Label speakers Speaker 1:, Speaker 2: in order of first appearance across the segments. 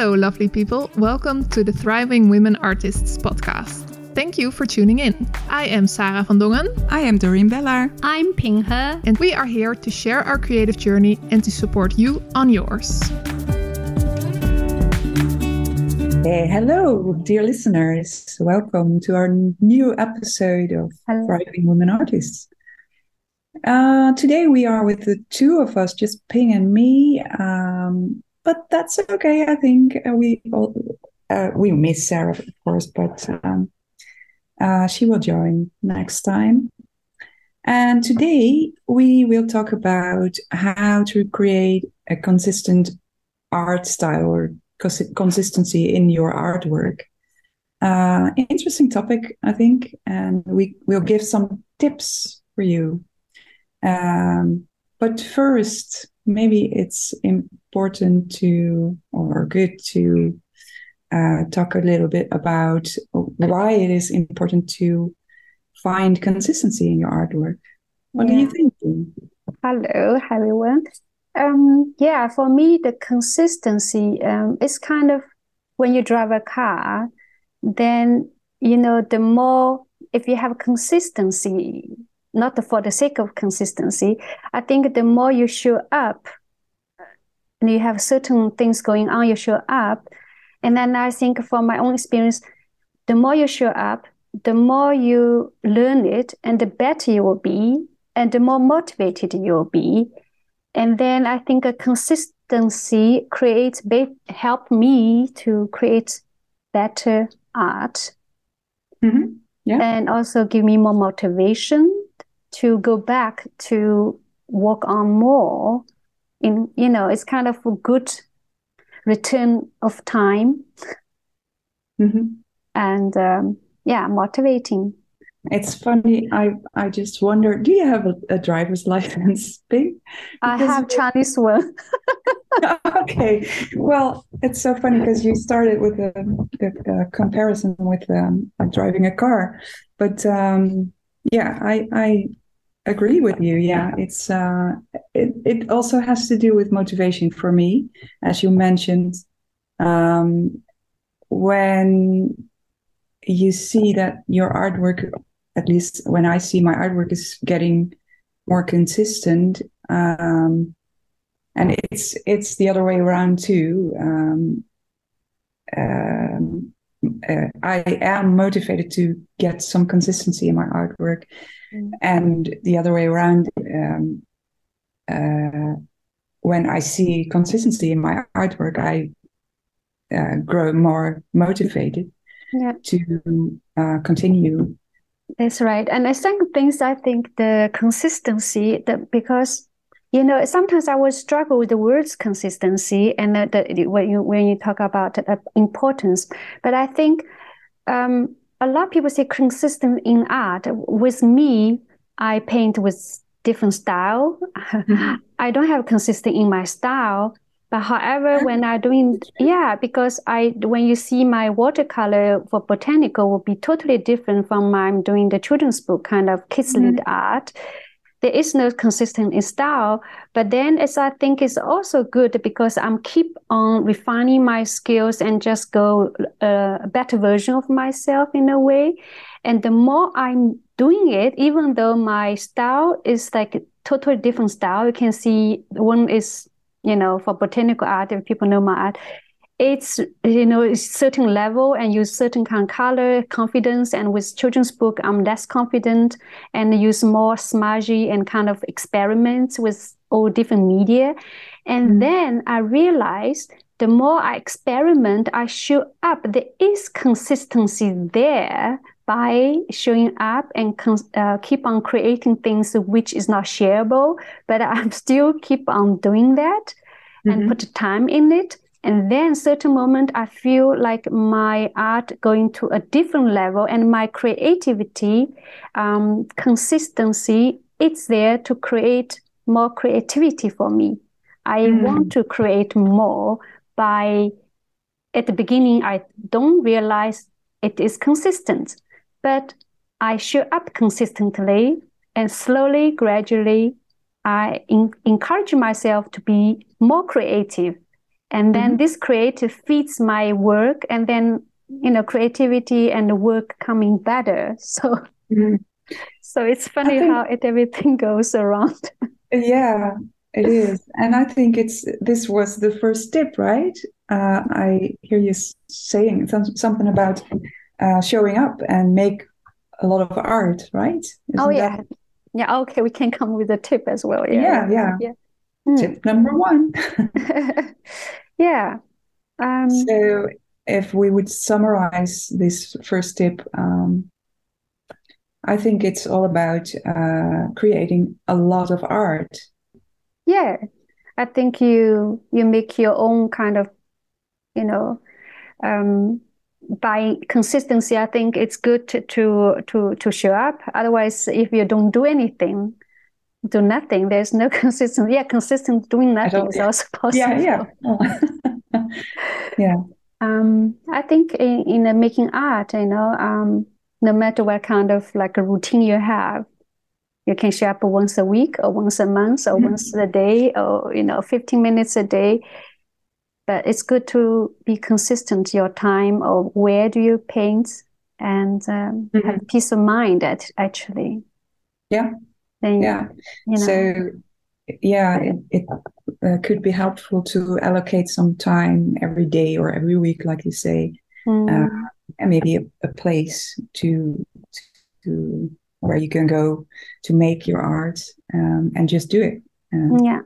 Speaker 1: Hello, lovely people. Welcome to the Thriving Women Artists podcast. Thank you for tuning in. I am Sarah van Dongen.
Speaker 2: I am Dorien Bellaar.
Speaker 3: I'm Ping He.
Speaker 1: And we are here to share our creative journey and to support you on yours.
Speaker 4: Hey, hello, dear listeners. Welcome to our new episode of hello. Thriving Women Artists. Uh, today we are with the two of us, just Ping and me. Um, but that's okay. I think uh, we all, uh, we miss Sarah, of course, but um, uh, she will join next time. And today we will talk about how to create a consistent art style or cons- consistency in your artwork. Uh, interesting topic, I think, and we will give some tips for you. Um, but first, maybe it's important to or good to uh, talk a little bit about why it is important to find consistency in your artwork. What yeah. do you think?
Speaker 3: Hello, everyone. Um, yeah, for me, the consistency um, is kind of when you drive a car, then you know the more if you have consistency, not for the sake of consistency, I think the more you show up and you have certain things going on, you show up. And then I think from my own experience, the more you show up, the more you learn it and the better you will be and the more motivated you will be. And then I think a consistency creates, help me to create better art. Mm-hmm. Yeah. And also give me more motivation to go back to work on more in you know it's kind of a good return of time mm-hmm. and um, yeah motivating
Speaker 4: it's funny i i just wonder do you have a, a driver's license Ping?
Speaker 3: i have chinese one
Speaker 4: okay well it's so funny because you started with a, a, a comparison with um, driving a car but um, yeah i i agree with you. Yeah, it's uh, it. It also has to do with motivation for me, as you mentioned. Um, when you see that your artwork, at least when I see my artwork, is getting more consistent, um, and it's it's the other way around too. Um, um, uh, I am motivated to get some consistency in my artwork, mm. and the other way around. Um, uh, when I see consistency in my artwork, I uh, grow more motivated yeah. to uh, continue.
Speaker 3: That's right, and I think things. I think the consistency that because you know, sometimes I would struggle with the words consistency and the, the, when you when you talk about uh, importance. But I think um, a lot of people say consistent in art. With me, I paint with different style. Mm-hmm. I don't have consistent in my style. But however, when I doing yeah, because I when you see my watercolor for botanical will be totally different from my I'm doing the children's book kind of kids mm-hmm. art there is no consistent in style but then as i think it's also good because i'm keep on refining my skills and just go uh, a better version of myself in a way. And the more i'm doing it even though my style is like totally different style you can see one is you know for botanical art if people know my art it's you know certain level and use certain kind of color confidence and with children's book i'm less confident and use more smudgy and kind of experiments with all different media and mm-hmm. then i realized the more i experiment i show up there is consistency there by showing up and uh, keep on creating things which is not shareable but i'm still keep on doing that mm-hmm. and put time in it and then certain moment i feel like my art going to a different level and my creativity um, consistency it's there to create more creativity for me i mm. want to create more by at the beginning i don't realize it is consistent but i show up consistently and slowly gradually i in- encourage myself to be more creative and then mm-hmm. this creative feeds my work and then you know creativity and the work coming better so mm-hmm. so it's funny think, how it everything goes around
Speaker 4: yeah it is and i think it's this was the first tip right uh, i hear you saying something about uh, showing up and make a lot of art right
Speaker 3: Isn't oh yeah that... yeah okay we can come with a tip as well
Speaker 4: yeah yeah, yeah. yeah. Tip number one.
Speaker 3: yeah.
Speaker 4: Um, so, if we would summarize this first tip, um, I think it's all about uh, creating a lot of art.
Speaker 3: Yeah, I think you you make your own kind of, you know, um, by consistency. I think it's good to to to, to show up. Otherwise, if you don't do anything, do nothing. There's no consistent. Yeah, consistent doing nothing is also possible.
Speaker 4: Yeah, yeah, yeah.
Speaker 3: Um, I think in, in uh, making art, you know, um, no matter what kind of like a routine you have, you can show up once a week or once a month or mm-hmm. once a day or you know 15 minutes a day but it's good to be consistent your time or where do you paint and um, mm-hmm. have peace of mind at, actually
Speaker 4: yeah then, yeah. You know. So, yeah, it, it uh, could be helpful to allocate some time every day or every week, like you say, mm. uh, and maybe a, a, place to to where you can go to make your art um, and just do it.
Speaker 3: Um, yeah.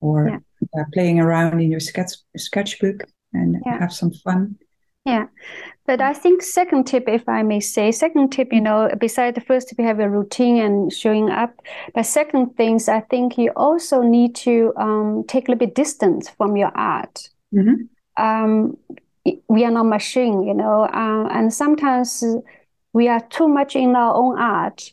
Speaker 4: Or yeah. Uh, playing around in your sketch sketchbook and yeah. have some fun.
Speaker 3: Yeah. But I think second tip, if I may say, second tip, you know, beside the first tip, you have a routine and showing up. But second things, I think you also need to um, take a little bit distance from your art. Mm-hmm. Um, we are not machine, you know, uh, and sometimes we are too much in our own art,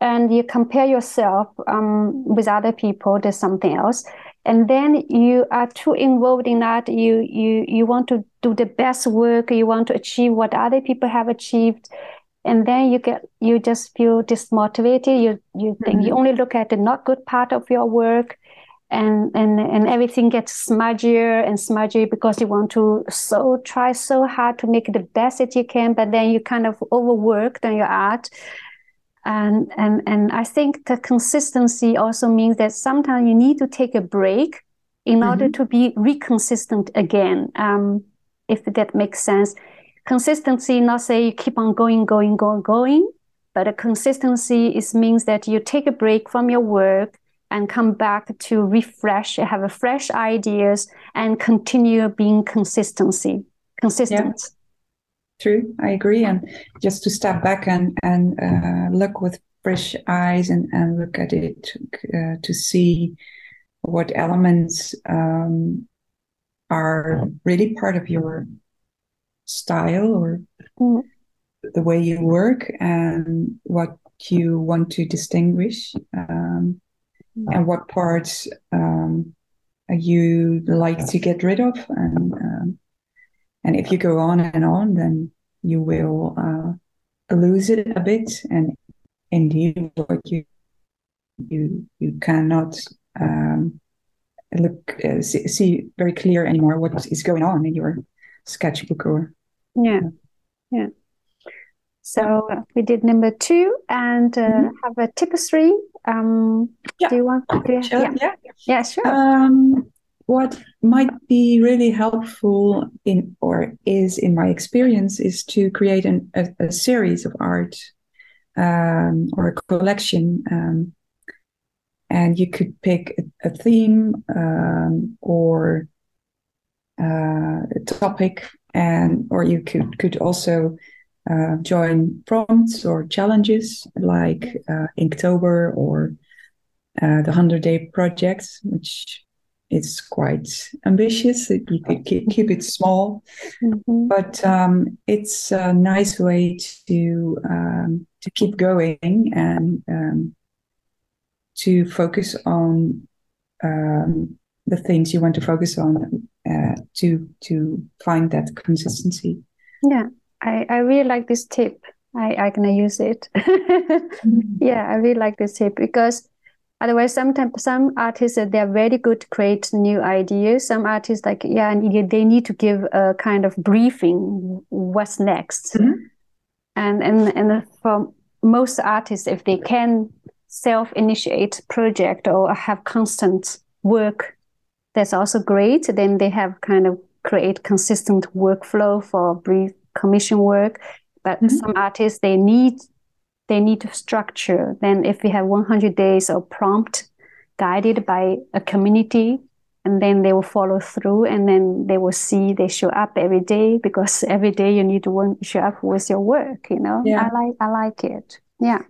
Speaker 3: and you compare yourself um, with other people. There's something else and then you are too involved in that. You you you want to do the best work. You want to achieve what other people have achieved. And then you get you just feel dismotivated. You you think mm-hmm. you only look at the not good part of your work. And and and everything gets smudgier and smudgy because you want to so try so hard to make the best that you can. But then you kind of overworked on your art and and and I think the consistency also means that sometimes you need to take a break in mm-hmm. order to be reconsistent again. Um, if that makes sense. Consistency, not say you keep on going, going, going, going, but a consistency is means that you take a break from your work and come back to refresh, have a fresh ideas, and continue being consistency consistent. Yeah
Speaker 4: true. I agree. And just to step back and and uh, look with fresh eyes and and look at it uh, to see what elements um, are really part of your style or mm. the way you work and what you want to distinguish um, mm. and what parts um, you like to get rid of and um, and if you go on and on, then you will uh, lose it a bit. And indeed, what you you you cannot um, look uh, see, see, very clear anymore what is going on in your sketchbook or
Speaker 3: yeah yeah. So we did number two and uh, mm-hmm. have a tip three. Um, yeah. Do you want? To,
Speaker 4: sure, yeah. yeah,
Speaker 3: yeah, sure.
Speaker 4: Um, what might be really helpful in or is in my experience is to create an, a, a, series of art um, or a collection um, and you could pick a, a theme um, or uh, a topic and or you could could also uh, join prompts or challenges like uh, Inktober or uh, the 100 day projects which it's quite ambitious. You could keep it small, mm-hmm. but um, it's a nice way to um, to keep going and um, to focus on um, the things you want to focus on uh, to to find that consistency.
Speaker 3: Yeah, I, I really like this tip. I, I gonna use it. mm-hmm. Yeah, I really like this tip because Otherwise, sometimes some artists they're very good to create new ideas. Some artists like yeah, and they need to give a kind of briefing. What's next? Mm-hmm. And and and for most artists, if they can self-initiate project or have constant work, that's also great. Then they have kind of create consistent workflow for brief commission work. But mm-hmm. some artists they need they need to structure. Then if we have 100 days of prompt guided by a community, and then they will follow through and then they will see they show up every day because every day you need to show up with your work you know yeah. i like i like it yeah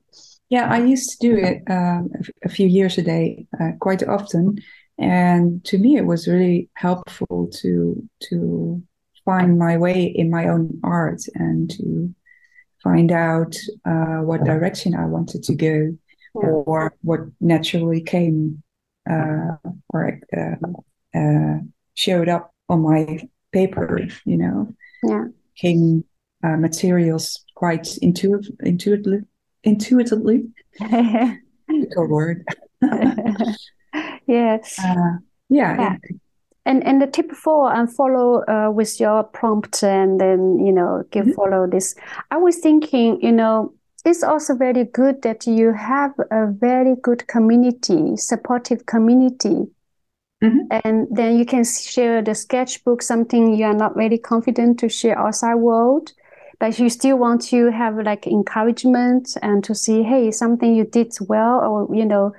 Speaker 4: yeah i used to do it um, a few years a day uh, quite often and to me it was really helpful to to find my way in my own art and to find out uh, what direction I wanted to go or what naturally came uh, or uh, uh, showed up on my paper, you know.
Speaker 3: Yeah.
Speaker 4: Came uh, materials quite intuitive, intuitively, intuitively. Good word.
Speaker 3: yes.
Speaker 4: Uh, yeah, yeah. yeah
Speaker 3: and and the tip four and follow uh, with your prompt and then you know give mm-hmm. follow this i was thinking you know it's also very good that you have a very good community supportive community mm-hmm. and then you can share the sketchbook something you are not very confident to share outside world but you still want to have like encouragement and to see hey something you did well or you know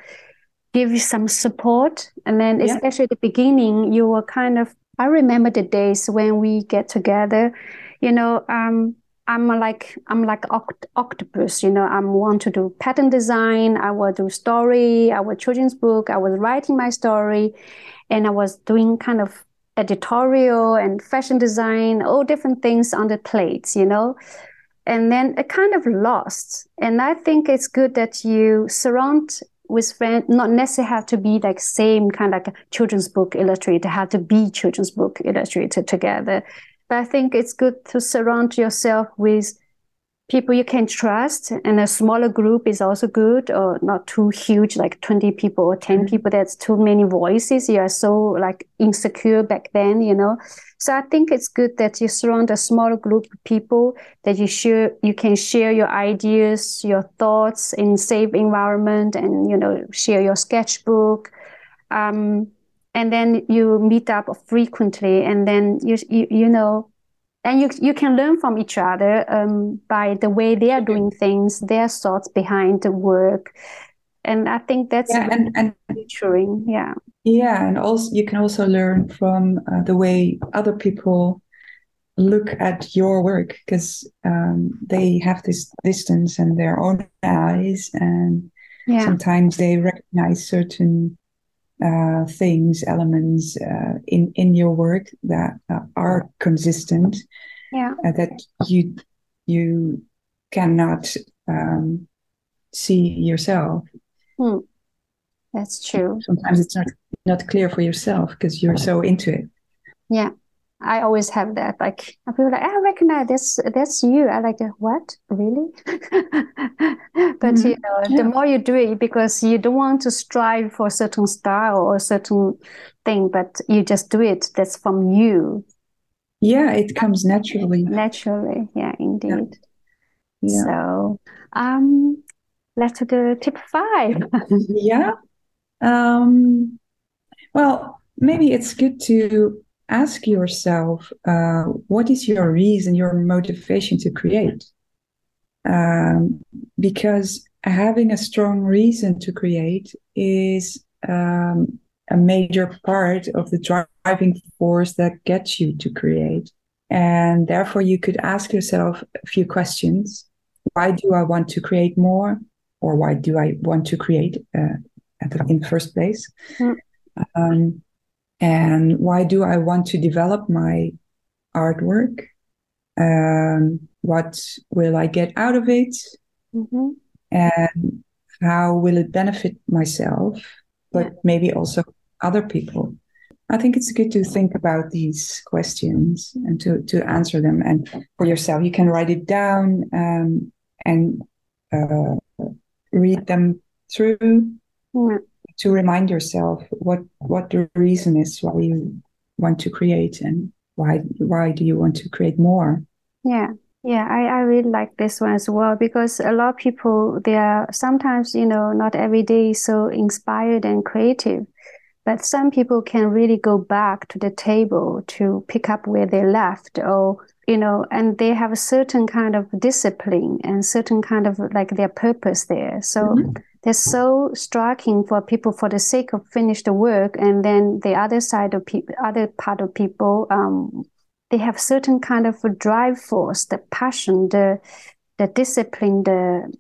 Speaker 3: give you some support. And then yeah. especially at the beginning, you were kind of I remember the days when we get together, you know, um, I'm like I'm like oct- octopus, you know. I want to do pattern design. I will do story. I will children's book. I was writing my story, and I was doing kind of editorial and fashion design, all different things on the plates, you know. And then it kind of lost. And I think it's good that you surround with friends, not necessarily have to be like same kind of like children's book illustrator, have to be children's book illustrator together. But I think it's good to surround yourself with people you can trust and a smaller group is also good or not too huge like 20 people or 10 mm-hmm. people that's too many voices. You are so like insecure back then you know? So i think it's good that you surround a smaller group of people that you share you can share your ideas your thoughts in safe environment and you know share your sketchbook. Um, and then you meet up frequently and then you you, you know and you you can learn from each other um, by the way they are doing things, their thoughts behind the work, and I think that's
Speaker 4: yeah, and, and
Speaker 3: nurturing. Yeah,
Speaker 4: yeah, and also you can also learn from uh, the way other people look at your work because um, they have this distance and their own eyes, and yeah. sometimes they recognize certain uh, things, elements uh, in in your work that uh, are consistent.
Speaker 3: Yeah,
Speaker 4: uh, that you you cannot um, see yourself.
Speaker 3: Hmm. That's true.
Speaker 4: Sometimes it's not not clear for yourself because you're so into it.
Speaker 3: Yeah. I always have that. Like people like, I recognize this. That's you. I like what really? but mm-hmm. you know, yeah. the more you do it, because you don't want to strive for a certain style or a certain thing, but you just do it. That's from you.
Speaker 4: Yeah, it comes naturally.
Speaker 3: Naturally, yeah, indeed. Yeah. yeah. So, um, let's do the tip five.
Speaker 4: yeah. Um. Well, maybe it's good to ask yourself uh, what is your reason, your motivation to create? Um, because having a strong reason to create is um, a major part of the driving force that gets you to create. And therefore, you could ask yourself a few questions. Why do I want to create more? Or why do I want to create uh, in the first place? Mm. Um, and why do I want to develop my artwork? Um, what will I get out of it? Mm-hmm. And how will it benefit myself, but yeah. maybe also other people? I think it's good to think about these questions and to, to answer them. And for yourself, you can write it down um, and uh, read them through. to remind yourself what what the reason is why you want to create and why why do you want to create more
Speaker 3: yeah yeah i, I really like this one as well because a lot of people they are sometimes you know not every day so inspired and creative but some people can really go back to the table to pick up where they left or you know and they have a certain kind of discipline and certain kind of like their purpose there so mm-hmm. they're so striking for people for the sake of finish the work and then the other side of people other part of people um, they have certain kind of drive force the passion the the discipline the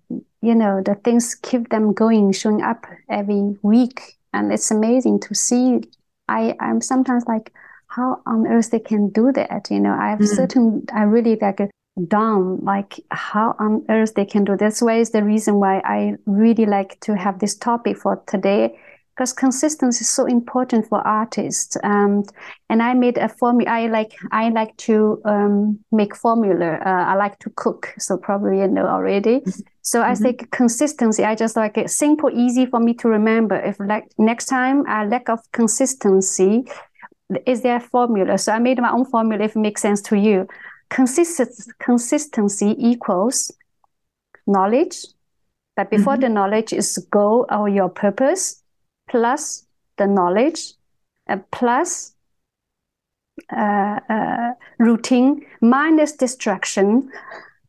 Speaker 3: you know the things keep them going showing up every week. And it's amazing to see. I i'm sometimes like how on earth they can do that you know? I have mm-hmm. certain i really like dumb like how on earth they can do. This why is the reason why i really like to have this topic for today because consistency is so important for artists. Um, and I made a formula. I like I like to um, make formula. Uh, I like to cook, so probably you know already. Mm-hmm. So I mm-hmm. think consistency. I just like it simple, easy for me to remember. If like next time I lack of consistency, is there a formula? So I made my own formula. If it makes sense to you, Consist- consistency equals knowledge. But before mm-hmm. the knowledge is goal or your purpose plus the knowledge uh, plus uh, uh, routine minus distraction.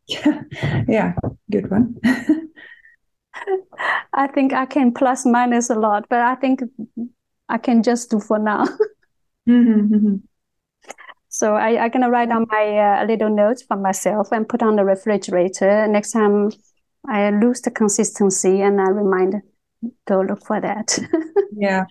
Speaker 4: Yeah, yeah, good one.
Speaker 3: I think I can plus minus a lot, but I think I can just do for now. mm-hmm, mm-hmm. So I, I'm gonna write down my uh, little notes for myself and put on the refrigerator. Next time I lose the consistency and I remind go look for that.
Speaker 4: yeah,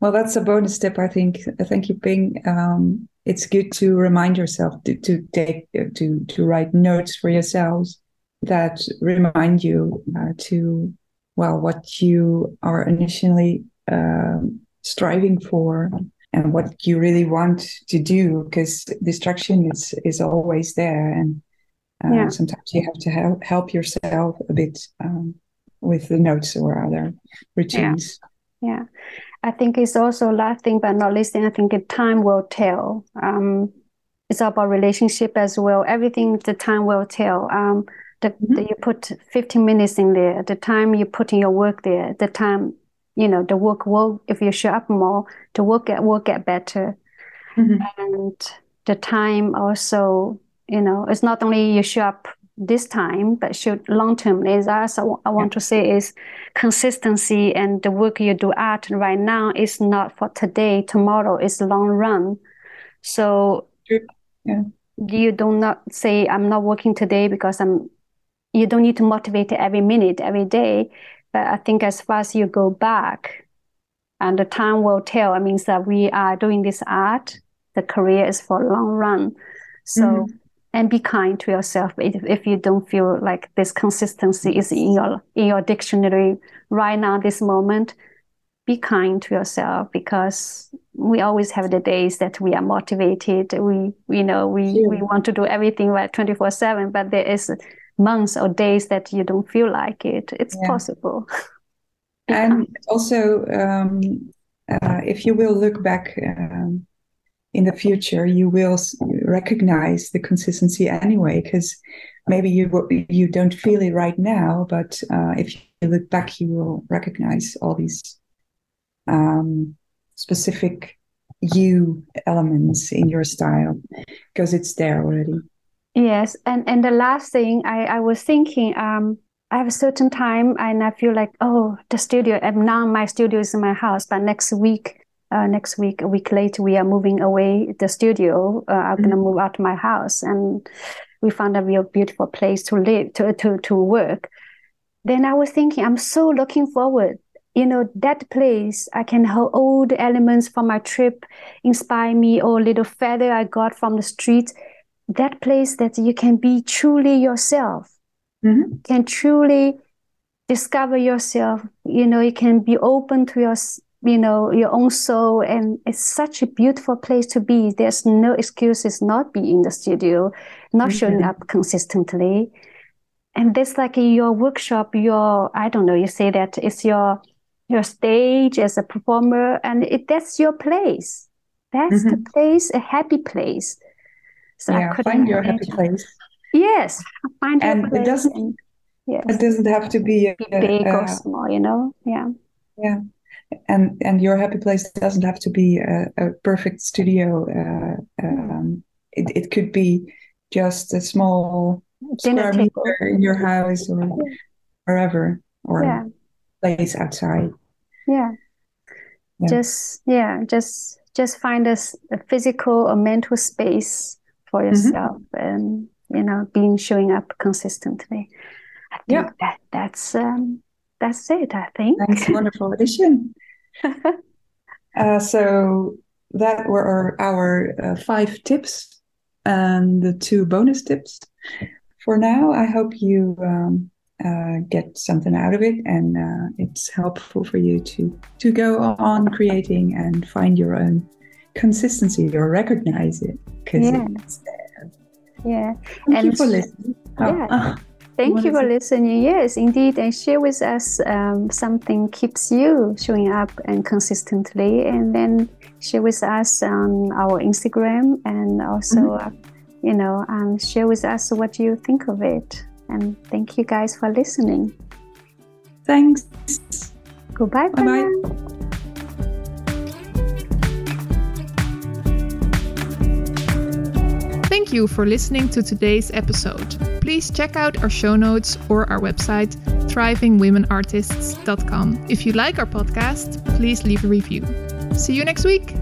Speaker 4: well, that's a bonus tip. I think. Thank you, Ping. Um, it's good to remind yourself to, to take to to write notes for yourselves that remind you uh, to well what you are initially uh, striving for and what you really want to do because distraction is is always there and uh, yeah. sometimes you have to help help yourself a bit um, with the notes or other routines.
Speaker 3: Yeah. yeah. I think it's also last thing but not least, I think time will tell. Um, it's about relationship as well. Everything the time will tell. Um, the, mm-hmm. the, you put 15 minutes in there, the time you put in your work there, the time, you know, the work will, if you show up more, the work get, will get better. Mm-hmm. And the time also, you know, it's not only you show up this time, but should long term is also I want to say is consistency and the work you do art right now is not for today. Tomorrow is long run. So yeah. you do not say I'm not working today because I'm. You don't need to motivate every minute, every day. But I think as far as you go back, and the time will tell. It means that we are doing this art. The career is for long run. So. Mm-hmm and be kind to yourself if, if you don't feel like this consistency is in your in your dictionary right now this moment be kind to yourself because we always have the days that we are motivated we you know we yeah. we want to do everything like 24 7 but there is months or days that you don't feel like it it's yeah. possible
Speaker 4: and also um, uh, if you will look back um, in the future you will recognize the consistency anyway because maybe you you don't feel it right now but uh, if you look back you will recognize all these um, specific you elements in your style because it's there already.
Speaker 3: Yes and and the last thing i i was thinking um I have a certain time and I feel like, oh, the studio, and now my studio is in my house, but next week uh, next week, a week later, we are moving away the studio. Uh, I'm mm-hmm. gonna move out my house, and we found a real beautiful place to live, to to to work. Then I was thinking, I'm so looking forward. You know, that place I can hold all the elements from my trip, inspire me, or little feather I got from the street. That place that you can be truly yourself, mm-hmm. can truly discover yourself. You know, you can be open to your you know your own soul and it's such a beautiful place to be there's no excuses not be in the studio not mm-hmm. showing up consistently and that's like your workshop your i don't know you say that it's your your stage as a performer, and it, that's your place. That's mm-hmm. the place, a happy place.
Speaker 4: So yeah, find your happy place.
Speaker 3: Yes, find
Speaker 4: and
Speaker 3: your place.
Speaker 4: It doesn't, and, yes. it doesn't have to be,
Speaker 3: a, big or small, you know? Yeah.
Speaker 4: Yeah. And and your happy place doesn't have to be a, a perfect studio. Uh, um, it, it could be just a small Dinner square table. meter in your house or wherever or yeah. place outside.
Speaker 3: Yeah. yeah. Just yeah, just just find a, a physical or mental space for mm-hmm. yourself mm-hmm. and you know being showing up consistently i think yeah. that that's um that's it i think.
Speaker 4: That's wonderful addition. Uh, so that were our, our uh, five tips and the two bonus tips. For now i hope you um, uh, get something out of it and uh, it's helpful for you to to go on creating and find your own consistency or recognize it because yeah. it's there.
Speaker 3: Yeah.
Speaker 4: Thank and you for listening.
Speaker 3: yeah. Oh, Thank you for listening. Yes, indeed, and share with us um, something keeps you showing up and consistently, and then share with us on our Instagram, and also, mm-hmm. uh, you know, um, share with us what you think of it. And thank you guys for listening.
Speaker 4: Thanks.
Speaker 3: Goodbye. Bye bye.
Speaker 1: Thank you for listening to today's episode. Please check out our show notes or our website, thrivingwomenartists.com. If you like our podcast, please leave a review. See you next week.